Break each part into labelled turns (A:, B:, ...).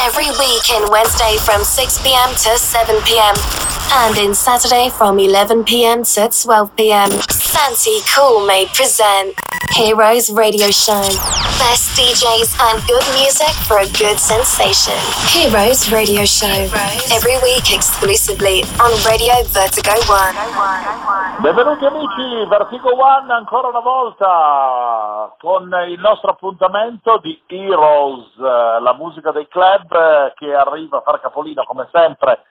A: every week in Wednesday from 6 pm to 7 pm. And in Saturday from 11 pm to 12 pm. Santi Cool may present Heroes Radio Show. Best DJs and good music for a good sensation. Heroes Radio Show. Every week exclusively on Radio Vertigo One.
B: Benvenuti amici, Vertigo One ancora una volta con il nostro appuntamento di Heroes, eh, la musica dei club eh, che arriva a far capolino come sempre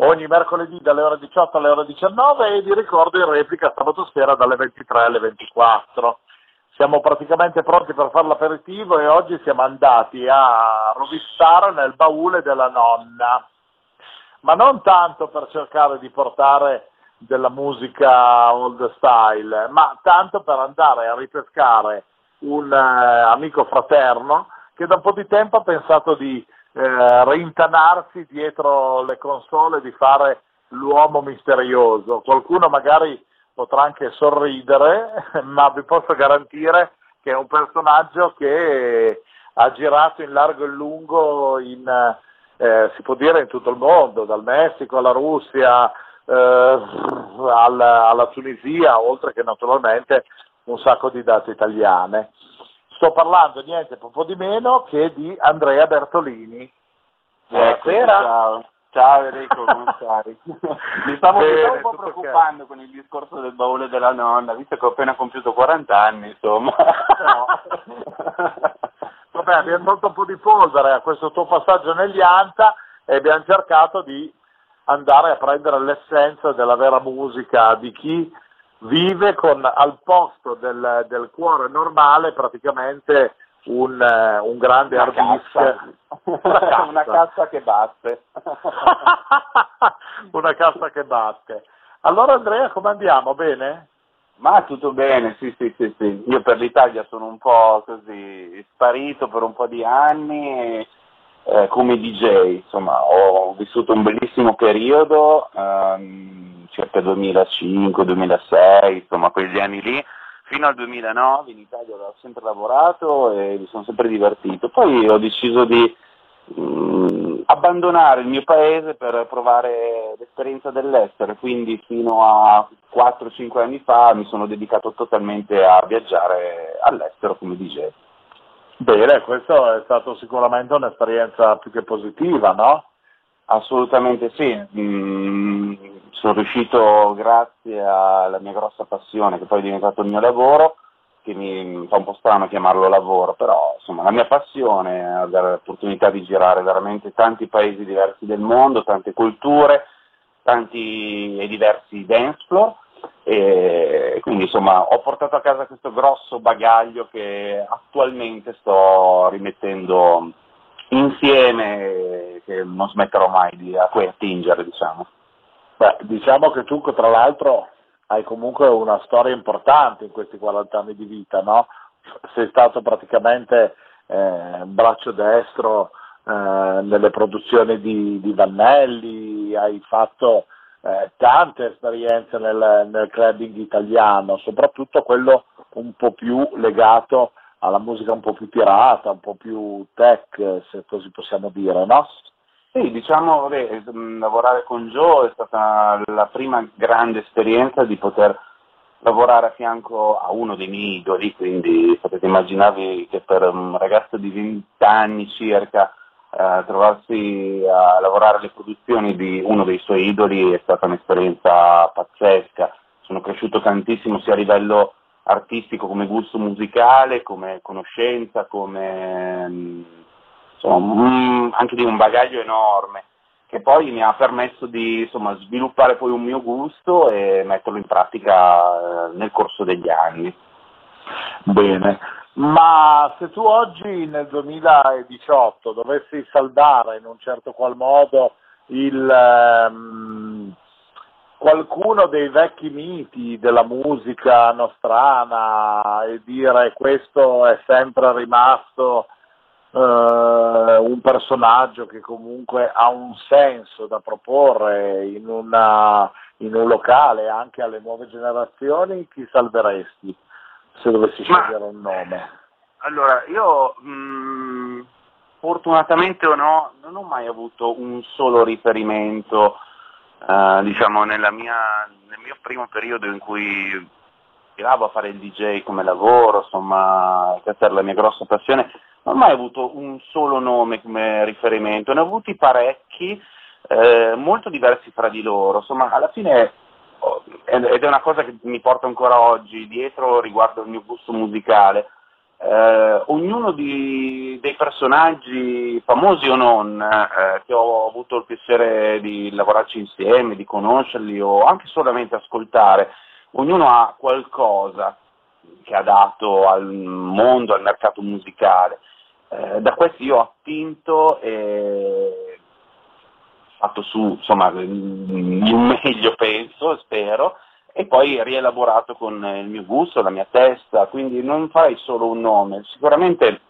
B: ogni mercoledì dalle ore 18 alle ore 19 e vi ricordo in replica sabato sera dalle 23 alle 24. Siamo praticamente pronti per fare l'aperitivo e oggi siamo andati a rovistare nel baule della nonna, ma non tanto per cercare di portare della musica old style, ma tanto per andare a ripescare un eh, amico fraterno che da un po' di tempo ha pensato di eh, rintanarsi dietro le console, di fare l'uomo misterioso. Qualcuno magari potrà anche sorridere, ma vi posso garantire che è un personaggio che ha girato in largo e lungo in, eh, si può dire in tutto il mondo, dal Messico alla Russia, eh, alla, alla Tunisia, oltre che naturalmente un sacco di date italiane. Sto parlando niente po' di meno che di Andrea Bertolini.
C: Buonasera. Ciao. Ciao Enrico, come stai? Mi stavo, Bene, un po' preoccupando okay. con il discorso del baule della nonna, visto che ho appena compiuto 40 anni, insomma. No.
B: Vabbè, abbiamo tolto un po' di polvere a questo tuo passaggio negli Anta e abbiamo cercato di andare a prendere l'essenza della vera musica di chi vive con al posto del, del cuore normale praticamente un, un grande
C: una
B: hard disk.
C: Una cassa. una cassa che batte.
B: una cassa che batte. Allora Andrea, come andiamo? Bene?
C: Ma tutto bene, sì, sì, sì, sì. Io per l'Italia sono un po' così sparito per un po' di anni eh, come DJ, insomma, ho vissuto un bellissimo periodo, ehm, circa 2005-2006, insomma, quegli anni lì, fino al 2009 in Italia ho sempre lavorato e mi sono sempre divertito. Poi ho deciso di mh, mm, abbandonare il mio paese per provare l'esperienza dell'estero, quindi fino a 4-5 anni fa mi sono dedicato totalmente a viaggiare all'estero come DJ.
B: Bene, questo è stato sicuramente un'esperienza più che positiva, no?
C: Assolutamente sì, mm, sono riuscito grazie alla mia grossa passione che poi è diventato il mio lavoro, che mi fa un po' strano chiamarlo lavoro, però insomma la mia passione è avere l'opportunità di girare veramente tanti paesi diversi del mondo, tante culture, tanti e diversi dance floor e quindi insomma ho portato a casa questo grosso bagaglio che attualmente sto rimettendo insieme che non smetterò mai di a cui attingere diciamo.
B: Beh, diciamo che tu tra l'altro hai comunque una storia importante in questi 40 anni di vita, no? Sei stato praticamente eh, braccio destro eh, nelle produzioni di, di Vannelli, hai fatto eh, tante esperienze nel, nel clubbing italiano, soprattutto quello un po' più legato alla musica un po' più tirata, un po' più tech, se così possiamo dire, no?
C: Sì, diciamo, beh, lavorare con Joe è stata la prima grande esperienza di poter lavorare a fianco a uno dei miei idoli, quindi potete immaginarvi che per un ragazzo di 20 anni circa eh, trovarsi a lavorare alle produzioni di uno dei suoi idoli è stata un'esperienza pazzesca. Sono cresciuto tantissimo sia a livello artistico come gusto musicale, come conoscenza, come insomma, anche di un bagaglio enorme che poi mi ha permesso di insomma, sviluppare poi un mio gusto e metterlo in pratica eh, nel corso degli anni.
B: Bene, ma se tu oggi nel 2018 dovessi saldare in un certo qual modo il, ehm, qualcuno dei vecchi miti della musica nostrana e dire questo è sempre rimasto eh, un personaggio che comunque ha un senso da proporre in, una, in un locale anche alle nuove generazioni, chi salveresti? Se dovessi scegliere un nome?
C: Allora, io mh, mm, fortunatamente o no, non ho mai avuto un solo riferimento, eh, diciamo, mia, nel mio primo periodo in cui tiravo a fare il DJ come lavoro, insomma, questa era la mia grossa passione, non ho mai avuto un solo nome come riferimento, ne ho avuti parecchi, eh, molto diversi fra di loro, insomma, alla fine, ed è una cosa che mi porta ancora oggi dietro riguardo il mio gusto musicale, eh, ognuno di, dei personaggi, famosi o non, eh, che ho avuto il piacere di lavorarci insieme, di conoscerli o anche solamente ascoltare, ognuno ha qualcosa che ha dato al mondo, al mercato musicale. Eh, da questi io ho attinto e fatto su insomma il meglio penso, spero, e poi rielaborato con il mio gusto, la mia testa, quindi non farei solo un nome, sicuramente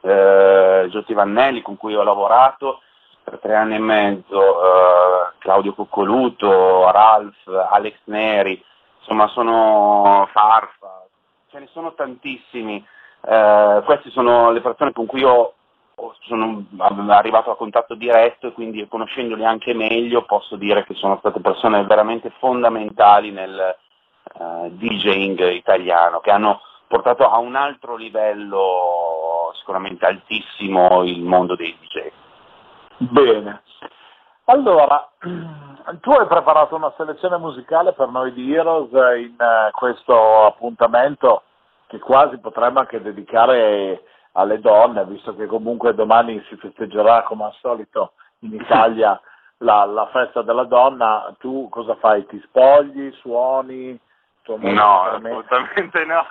C: eh, Giotti Vannelli con cui ho lavorato per tre anni e mezzo, eh, Claudio Coccoluto, Ralph, Alex Neri, insomma sono Farfa, ce ne sono tantissimi, eh, queste sono le persone con cui ho sono arrivato a contatto diretto e quindi conoscendoli anche meglio posso dire che sono state persone veramente fondamentali nel uh, DJing italiano, che hanno portato a un altro livello sicuramente altissimo il mondo dei DJ.
B: Bene, allora tu hai preparato una selezione musicale per noi di Heroes in uh, questo appuntamento che quasi potremmo anche dedicare alle donne, visto che comunque domani si festeggerà come al solito in Italia la, la festa della donna, tu cosa fai? Ti spogli, suoni?
C: No, assolutamente no.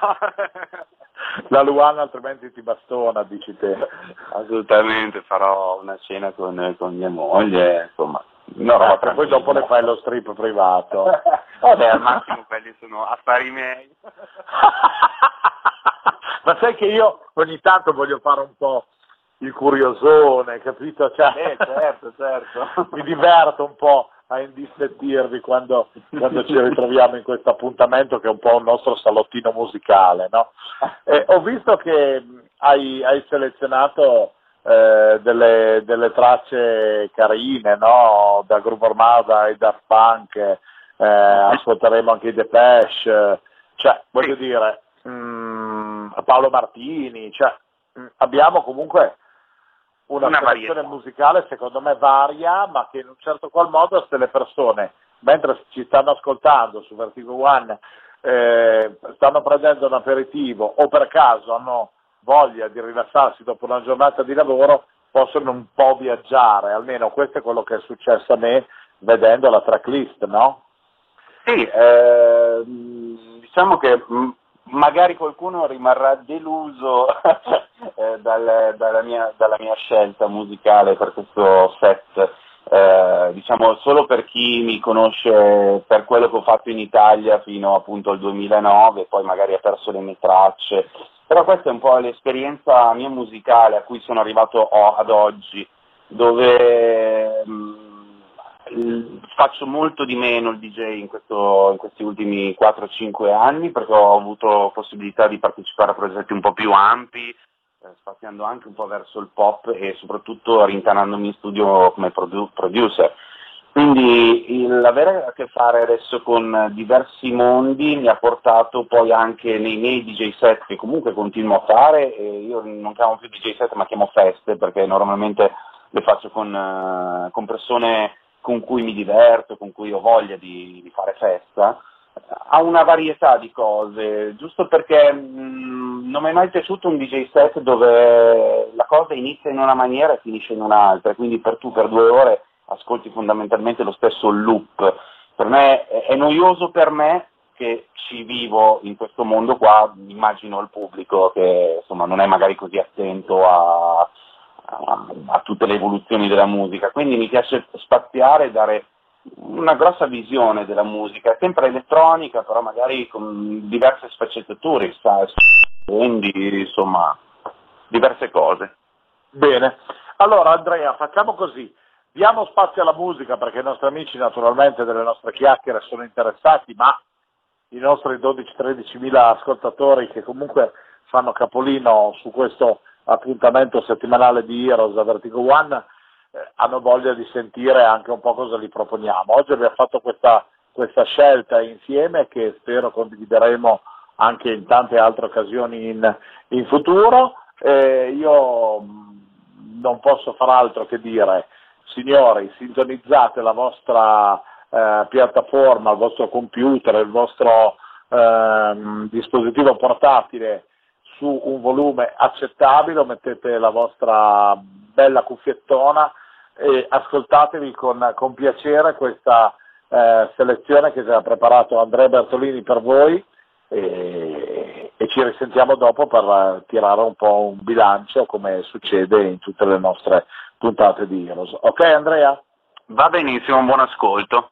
B: La Luana altrimenti ti bastona, dici te.
C: Assolutamente, farò una cena con, con mia moglie, insomma.
B: No, no, eh, poi dopo le fai lo strip privato.
C: Vabbè, al massimo quelli sono affari miei.
B: Ma sai che io ogni tanto voglio fare un po' il curiosone, capito? Cioè,
C: eh, certo, certo.
B: mi diverto un po' a indissettirvi quando, quando, ci ritroviamo in questo appuntamento che è un po' un nostro salottino musicale, no? eh, ho visto che hai, hai selezionato eh, delle, delle, tracce carine, no? Da Groove Armada e Daft Punk, eh, ascolteremo anche i Depeche, cioè, voglio dire, mh, Paolo Martini, cioè, mm, abbiamo comunque una, una selezione musicale secondo me varia, ma che in un certo qual modo se le persone, mentre ci stanno ascoltando su Vertigo One, eh, stanno prendendo un aperitivo o per caso hanno voglia di rilassarsi dopo una giornata di lavoro, possono un po' viaggiare, almeno questo è quello che è successo a me vedendo la tracklist, no?
C: Sì, eh, diciamo che mm, magari qualcuno rimarrà deluso eh, dal, dalla, mia, dalla, mia, scelta musicale per questo set, eh, diciamo solo per chi mi conosce per quello che ho fatto in Italia fino appunto al 2009, poi magari ha perso le mie tracce, però questa è un po' l'esperienza mia musicale a cui sono arrivato ad oggi, dove mh, mm, faccio molto di meno il DJ in, questo, in questi ultimi 4-5 anni perché ho avuto possibilità di partecipare a progetti un po' più ampi, eh, spaziando anche un po' verso il pop e soprattutto rintanandomi in studio come produ- producer. Quindi l'avere a che fare adesso con diversi mondi mi ha portato poi anche nei miei DJ set che comunque continuo a fare, io non chiamo più DJ set ma chiamo feste perché normalmente le faccio con, uh, con persone con cui mi diverto, con cui ho voglia di, di fare festa, ha una varietà di cose, giusto perché mh, mm, non mi è mai piaciuto un DJ set dove la cosa inizia in una maniera e finisce in un'altra, quindi per tu per due ore ascolti fondamentalmente lo stesso loop. Per me è, è noioso per me che ci vivo in questo mondo qua, immagino il pubblico che insomma non è magari così attento a, a, tutte le evoluzioni della musica, quindi mi piace spaziare e dare una grossa visione della musica, sempre elettronica, però magari con diverse sfaccettature, quindi insomma diverse cose.
B: Bene, allora Andrea facciamo così, diamo spazio alla musica perché i nostri amici naturalmente delle nostre chiacchiere sono interessati, ma i nostri 12-13 mila ascoltatori che comunque fanno capolino su questo appuntamento settimanale di Heroes a Vertigo One eh, hanno voglia di sentire anche un po' cosa li proponiamo. Oggi abbiamo fatto questa, questa scelta insieme che spero condivideremo anche in tante altre occasioni in, in futuro. Eh, io mm, non posso far altro che dire, signori, sintonizzate la vostra eh, piattaforma, il vostro computer, il vostro ehm, dispositivo portatile su un volume accettabile, mettete la vostra bella cuffiettona e ascoltatevi con, con piacere questa eh, selezione che ci ha preparato Andrea Bertolini per voi e, e, ci risentiamo dopo per tirare un po' un bilancio come succede in tutte le nostre puntate di Heroes. Ok Andrea?
C: Va benissimo, un buon ascolto.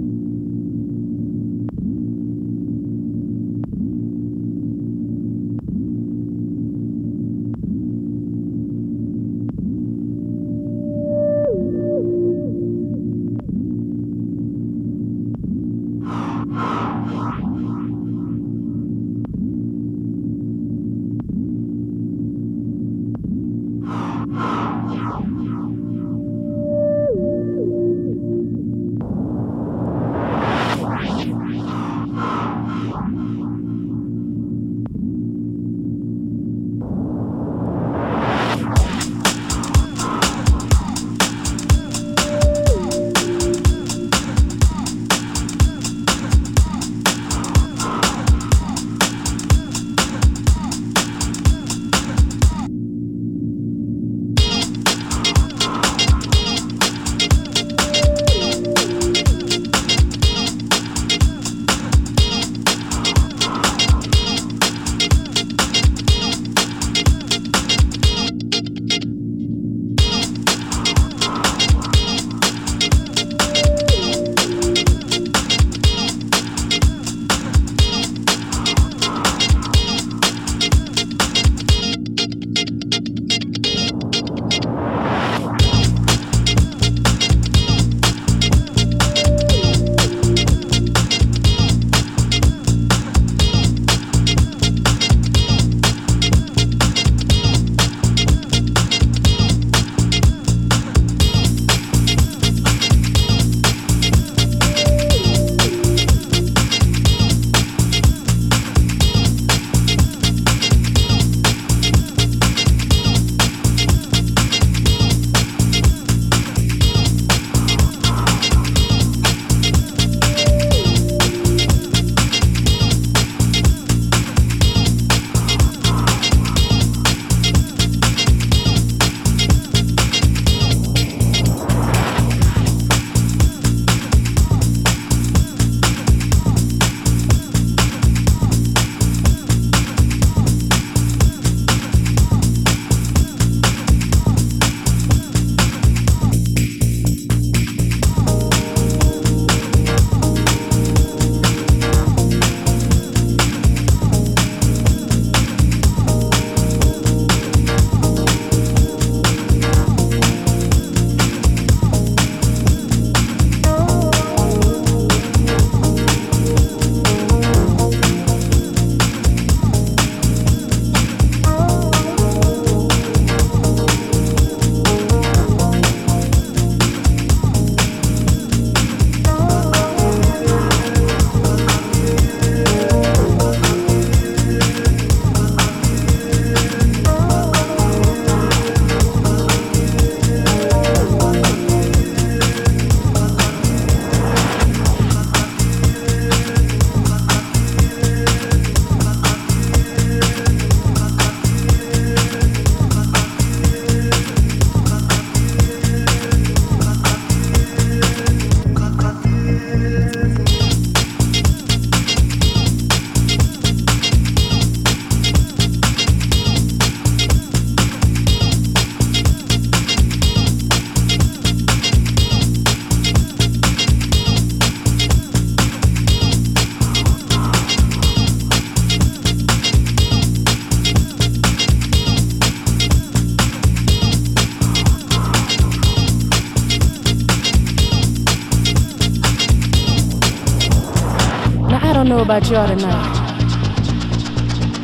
D: Know about y'all tonight,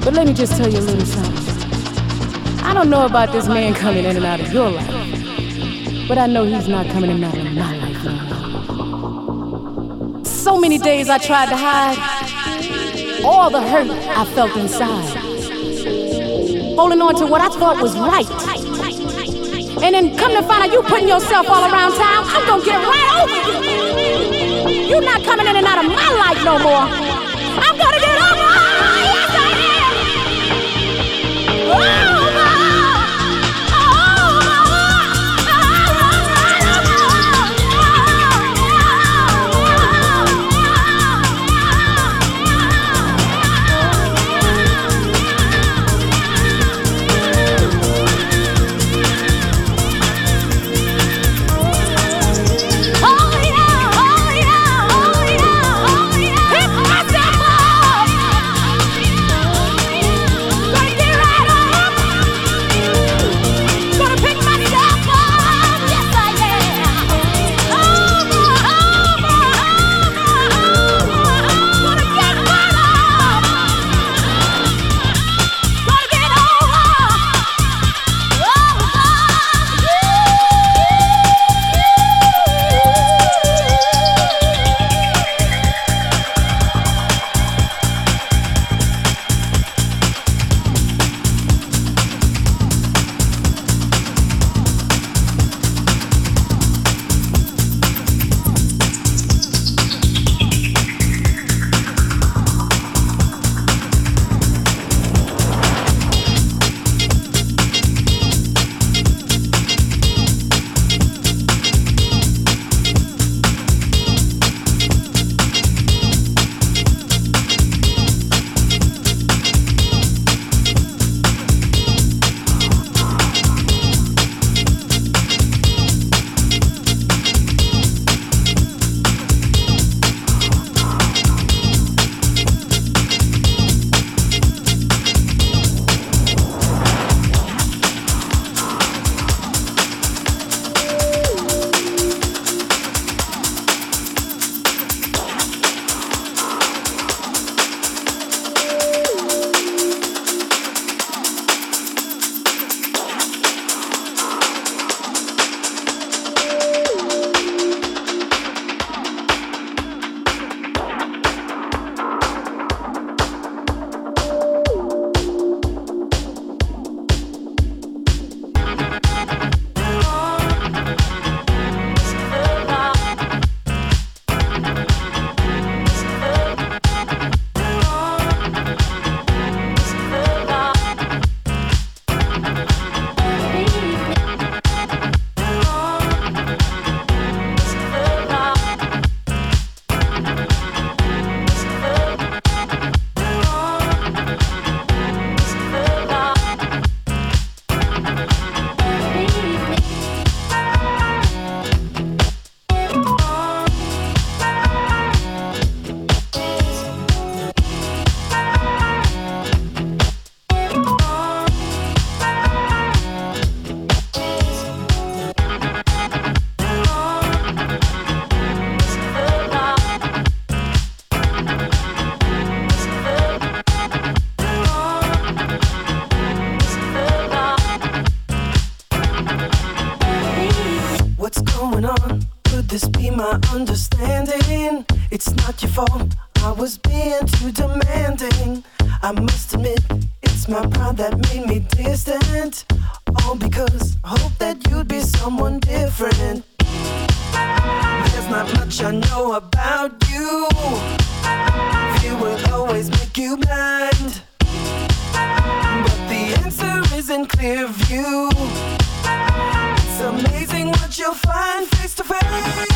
D: but let me just tell you a little something. I don't know about this man coming in and out of your life, but I know he's not coming in and out of my life anymore. So many days I tried to hide all the hurt I felt inside, holding on to what I thought was right. And then come to find out you putting yourself all around town, I'm gonna get right over you. You're not coming in and out of my life no more. Ah! what's going on? Could this be my understanding? It's not your fault. I was being
E: too demanding. I
F: must admit, it's my pride that made me distant. All because I hope that you'd be someone different. There's not much I know about you. Fear will always make you blind. But the answer is in clear view you'll find face to face.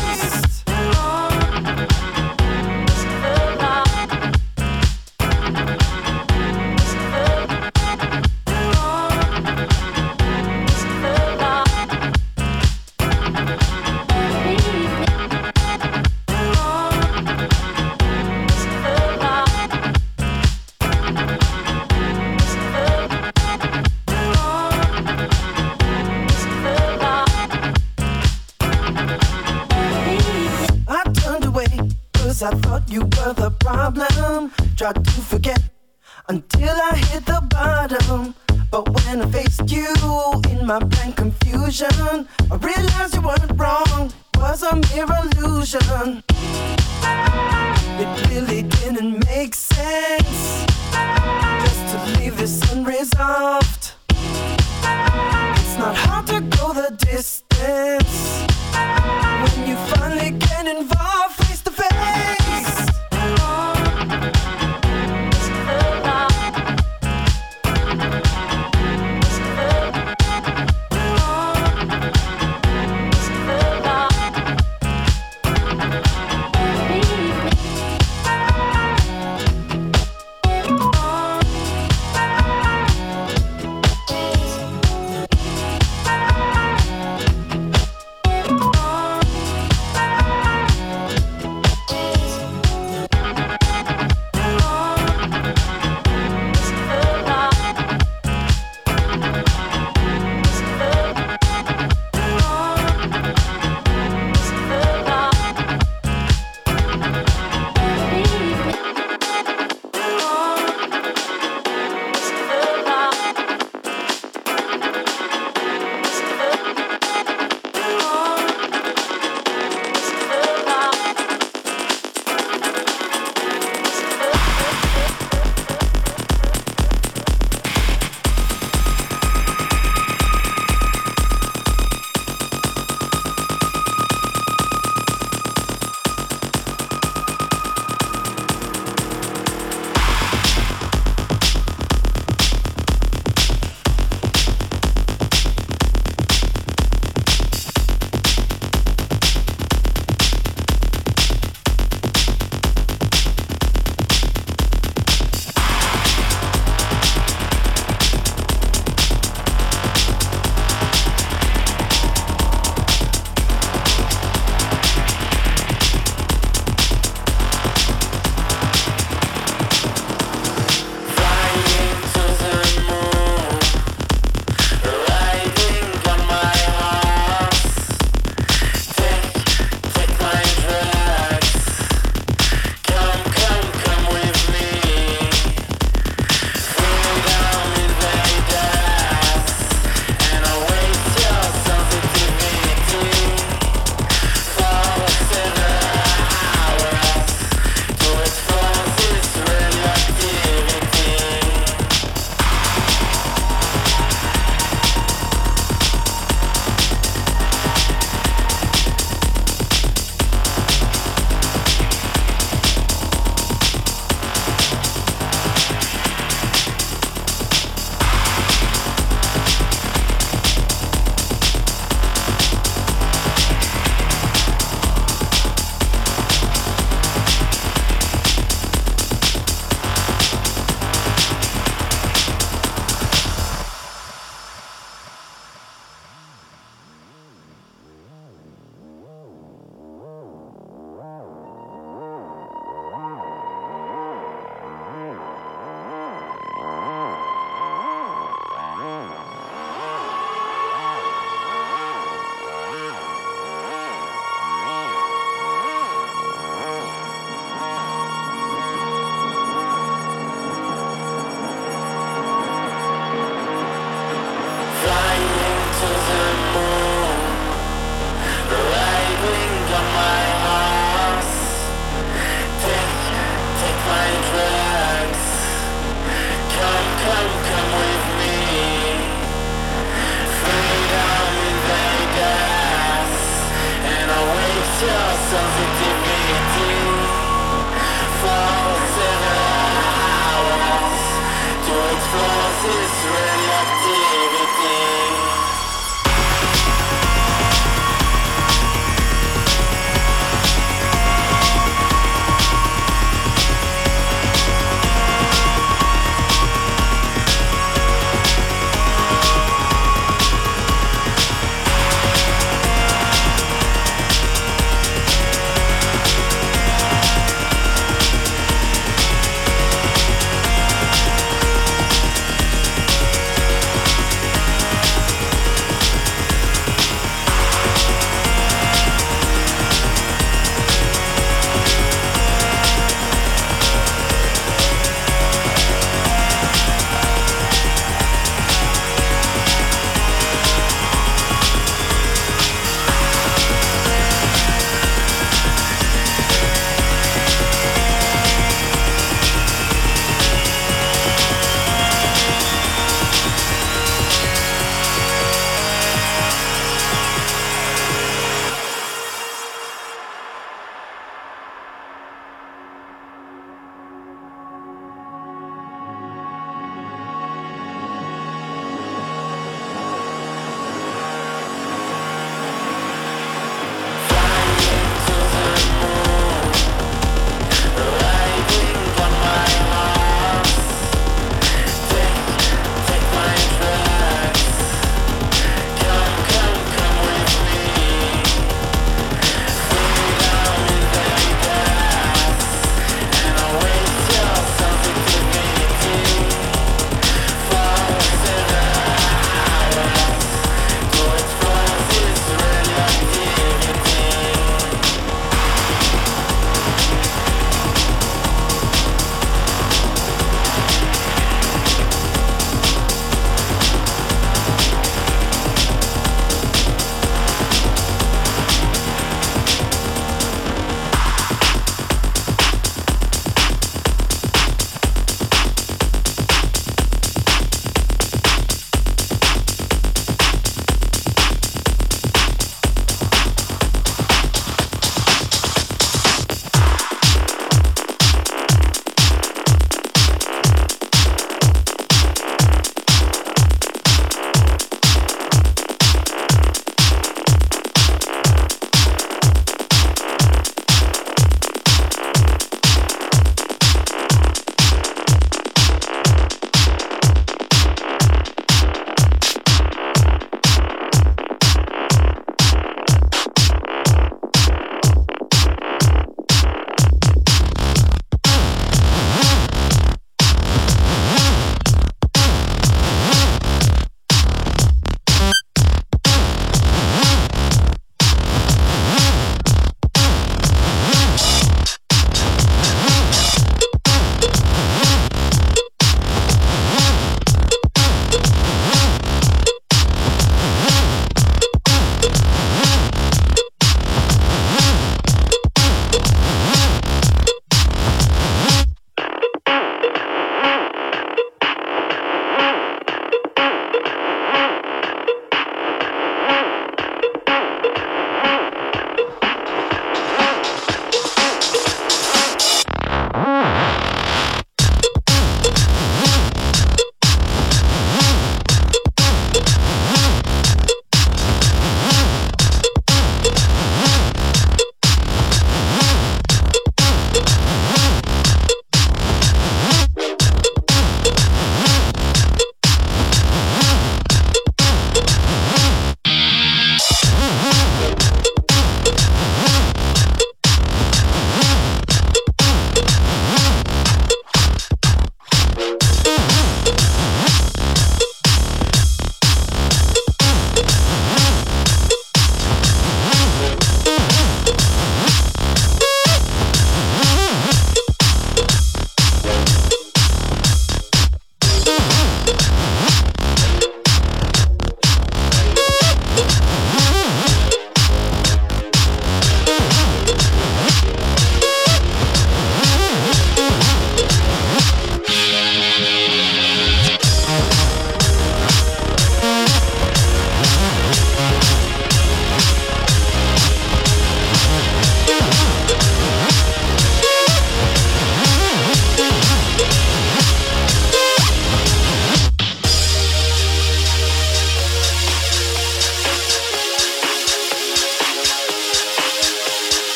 F: I
E: thought you were the problem. Tried to forget until I hit the bottom. But when I faced you in my blank confusion, I realized you weren't wrong. It was a mere illusion. It really didn't make sense just to leave this unresolved. It's not hard to go the distance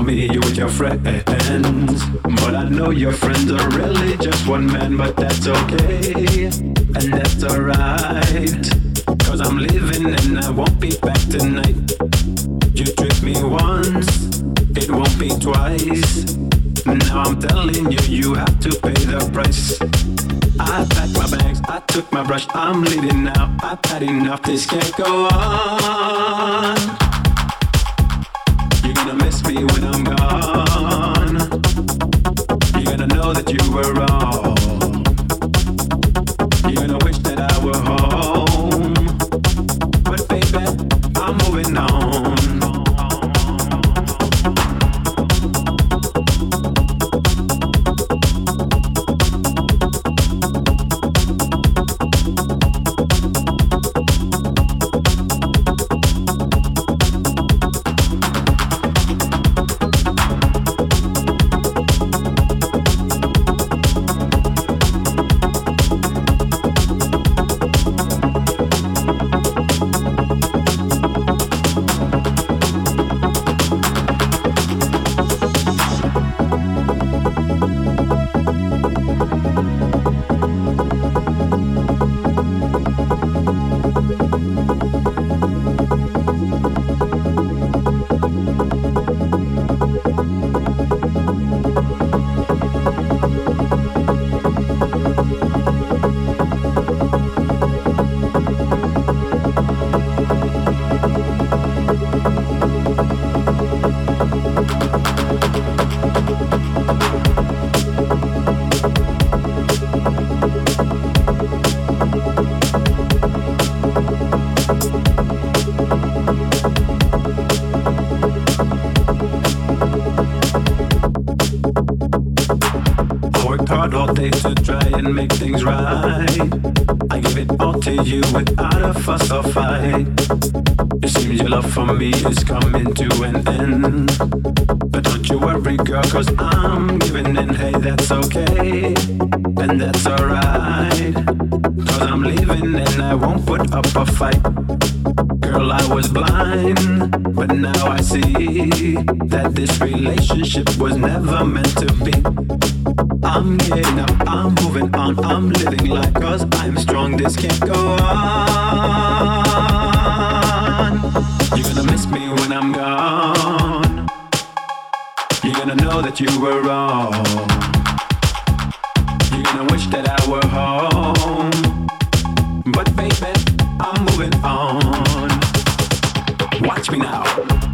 G: tell me you with your friends. But I know your friends are really just one man, but that's okay. And that's alright. Cause I'm leaving and I won't be back tonight. You tricked me once, it won't be twice. Now I'm telling you, you have to pay the price. I packed my bags, I took my brush, I'm leaving now. I've had enough, this can't go on. To you without a fuss or fight. It seems your love for me is coming to an end. But don't you worry, girl, cause I'm giving in. Hey, that's okay. And that's alright. Cause I'm leaving and I won't put up a fight. Girl, I was blind, but now I see that this relationship was never meant to be. I'm getting up, I'm moving on, I'm living life cause I'm strong, this can't go on. You're gonna miss me when I'm gone. You're gonna know that you were wrong. You're gonna wish that I were home. But baby, I'm moving on. Watch me now.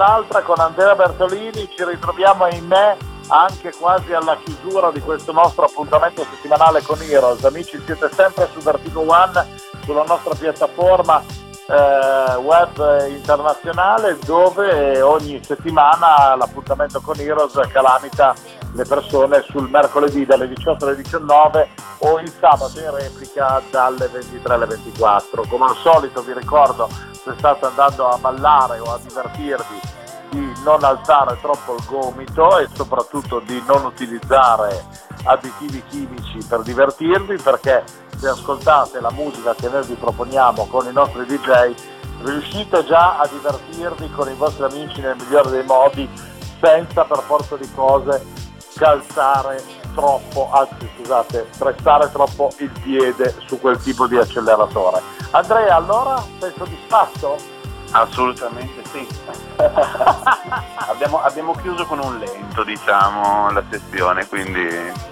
B: Viaggiando tra una notte e l'altra con Andrea Bertolini ci ritroviamo ahimè anche quasi alla chiusura di questo nostro appuntamento settimanale con Heroes. Amici, siete sempre su Vertigo One, sulla nostra piattaforma eh, web internazionale dove ogni settimana l'appuntamento con Heroes calamita le persone sul mercoledì dalle 18 alle 19 o il sabato in replica dalle 23 alle 24. Come al solito vi ricordo se state andando a ballare o a divertirvi di non alzare troppo il gomito e soprattutto di non utilizzare additivi chimici per divertirvi perché se ascoltate la musica che noi vi proponiamo con i nostri DJ riuscite già a divertirvi con i vostri amici nel migliore dei modi senza per forza di cose calzare troppo, anzi scusate, prestare troppo il piede su quel tipo di acceleratore. Andrea, allora sei soddisfatto?
C: Assolutamente sì. abbiamo, abbiamo, chiuso con un lento, diciamo, la sessione, quindi...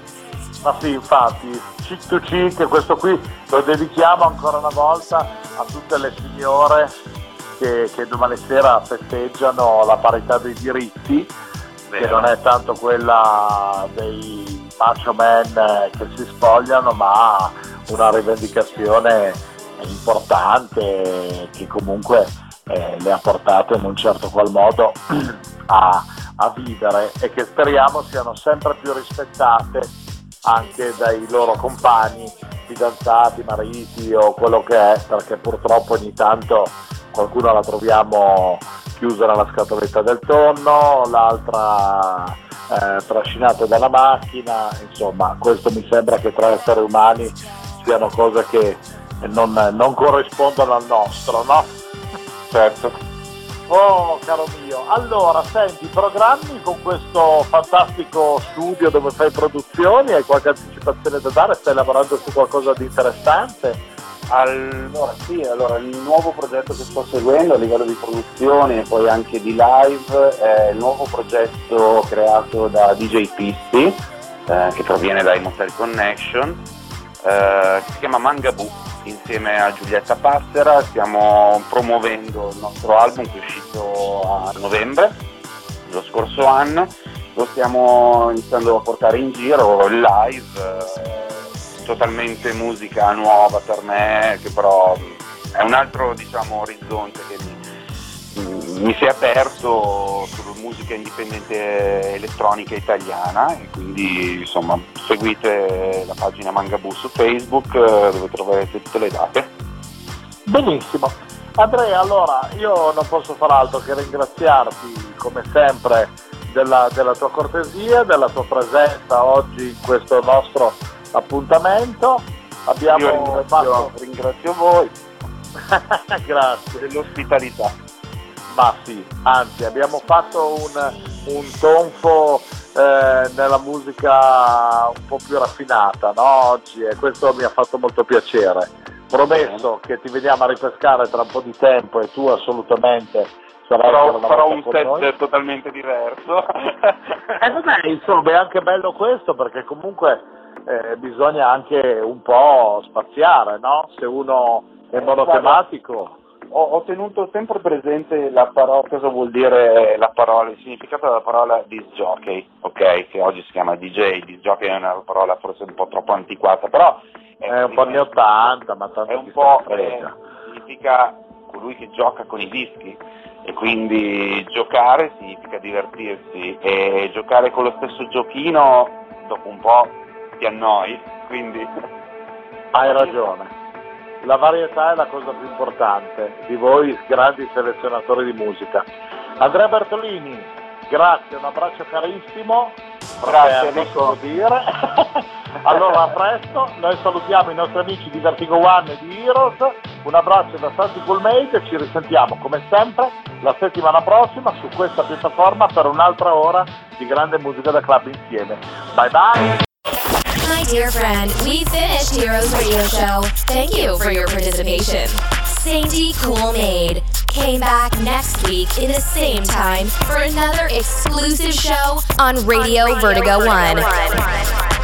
B: Ma sì, infatti, cheat to cheat, questo qui lo dedichiamo ancora una volta a tutte le signore che, che domani sera festeggiano la parità dei diritti, Vero. che non è tanto quella dei macho men che si spogliano, ma una rivendicazione importante che comunque eh, le ha portate in un certo qual modo a, a vivere e che speriamo siano sempre più rispettate anche dai loro compagni, fidanzati, mariti o quello che è, perché purtroppo ogni tanto qualcuno la troviamo chiusa nella scatoletta del tonno, l'altra eh, trascinata dalla macchina, insomma questo mi sembra che tra esseri umani siano cose che non, non corrispondono al nostro, no?
C: Certo.
B: Oh, caro mio. Allora, senti, programmi con questo fantastico studio dove fai produzioni? Hai qualche anticipazione da dare? Stai lavorando su qualcosa di interessante?
C: Allora, sì, allora, il nuovo progetto che sto seguendo a livello di produzione e poi anche di live è il nuovo progetto creato da DJ Pisti, eh, che proviene da Immortal Connection, eh, si chiama Mangaboo insieme a Giulietta Passera. Stiamo promuovendo il nostro album che è uscito a novembre lo scorso anno, lo stiamo iniziando a portare in giro live, eh, totalmente musica nuova per me, che però è un altro diciamo, orizzonte che mi, mi si è aperto sulla musica indipendente elettronica italiana e quindi insomma seguite la pagina Mangaboo su Facebook eh, dove troverete tutte le date.
B: Benissimo. Andrea, allora io non posso far altro che ringraziarti come sempre della, della tua cortesia, della tua presenza oggi in questo nostro appuntamento. Abbiamo
C: io ringrazio, fatto... ringrazio voi.
B: Grazie.
C: Dell'ospitalità.
B: Ma sì, anzi abbiamo fatto un, un tonfo eh, nella musica un po' più raffinata no? oggi e questo mi ha fatto molto piacere. Promesso che ti veniamo a ripescare tra un po' di tempo e tu assolutamente
C: sarai farò, farò un set noi. totalmente diverso.
B: eh vabbè, insomma è anche bello questo perché comunque eh, bisogna anche un po' spaziare, no? Se uno è monotematico
C: ho, ho, tenuto sempre presente la parola, cosa vuol dire la parola, il significato della parola disc jockey, ok? Che oggi si chiama DJ, disc jockey è una parola forse un po' troppo antiquata, però
B: è, è un po' anni 80, ma tanto
C: è un po' eh, significa colui che gioca con i dischi e quindi giocare significa divertirsi e giocare con lo stesso giochino dopo un po' ti annoi, quindi
B: hai ragione la varietà è la cosa più importante di voi grandi selezionatori di musica. Andrea Bertolini, grazie, un abbraccio carissimo.
C: Grazie, posso
B: dire. allora a presto, noi salutiamo i nostri amici di Vertigo One e di Heroes, un abbraccio da Santi Coolmate ci risentiamo come sempre la settimana prossima su questa piattaforma per un'altra ora di grande musica da club insieme. Bye bye!
A: My dear friend, we finished Heroes Radio Show. Thank you for your participation. Sandy Cool came back next week in the same time for another exclusive show on Radio, on Radio Vertigo, Vertigo 1. 1.